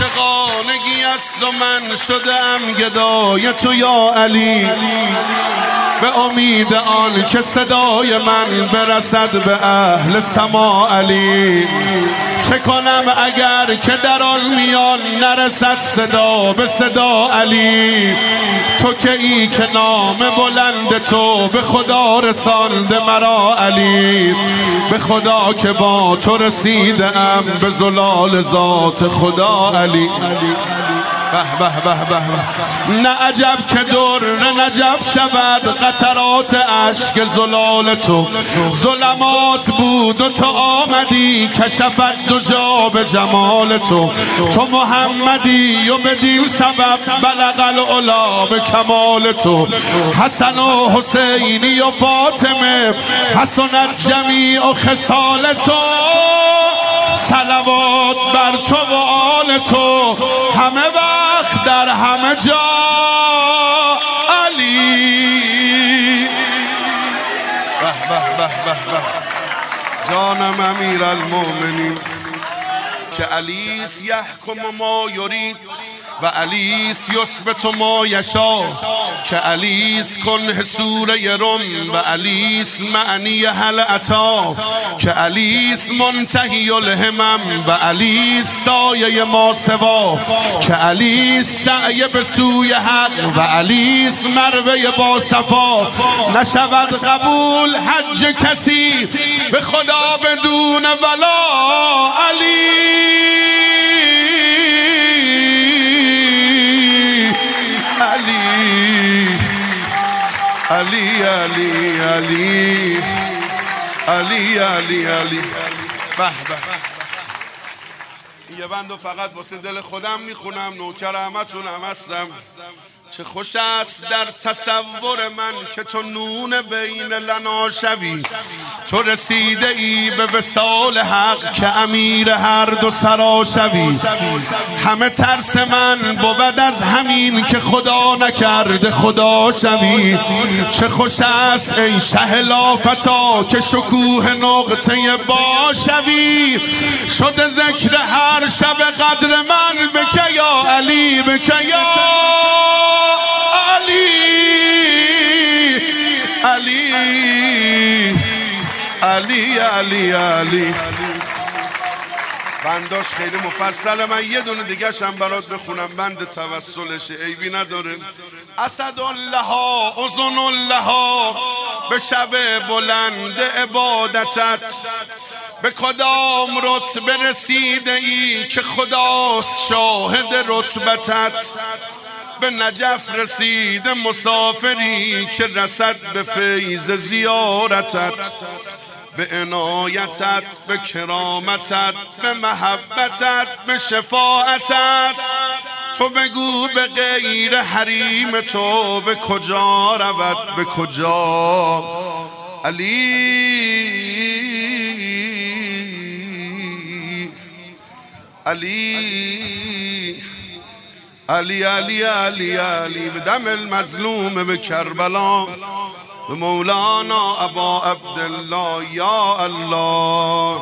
عاشقانگی است و من شدم گدای تو یا علی. به امید آن که صدای من برسد به اهل سما علی. چه کنم اگر که در آن میان نرسد صدا به صدا علی؟ تو که ای که نام بلند تو به خدا رسانده مرا علی. به خدا که با تو رسیدم به زلال ذات خدا علی. به به به به نه عجب که در نجف شود. قطرات اشک زلال تو. ظلمات بود و تو آمدی کشفت دو جا به جمال تو. تو محمدی و بدین سبب بلغ العلا به کمال تو. حسن و حسینی و فاطمه حسنت جمیع و خسال تو. سلوات بر تو و آل تو. همه در همه جا علی. به به به به به. جانم امیر المؤمنین که علیس یحکم ما یرید و علیس یثبت ما یشا که علیس کنه سوره رم و علیس معنی هل عطا. که علیس منتهی الهمم و علیس سایه ما سوا. که علیس سعی به سوی حق و علیس مروه با صفا. نشود قبول حج کسی به خدا بدون ولا. علی علی علی علی علی علی علی به به یه بندو فقط واسه دل خودم می‌خونم. نوکر همتونم هستم. چه خوش است در تصور من که تو نون بین لنا شوی. تو رسیده ای به وسال حق که امیر هر دو سرا شوی. همه ترس من بود از همین که خدا نکرده خدا شوی. چه خوش است ای شه لافتا که شکوه نقطه با شوی. شده ذکر هر شب قدر من به یا علی به یا علی علی علی. بنداش خیلی مفصله. من یه دونه دیگه هم برات بخونم. بند توسلشه عیبی نداره. اسد الله ها ازن الله ها به شب بلند عبادتت. به کدام رتبه رسیده ای که خداست شاهد رتبتت؟ به نجف رسید مسافری که رسد به فیض زیارتت به عنایتت به کرامتت به محبتت به شفاعتت. تو بگو به غیر حریم تو به کجا رود به کجا؟ علی. علی. علی علی علی علی به دم المظلوم به کربلا به مولانا ابا عبدالله یا الله.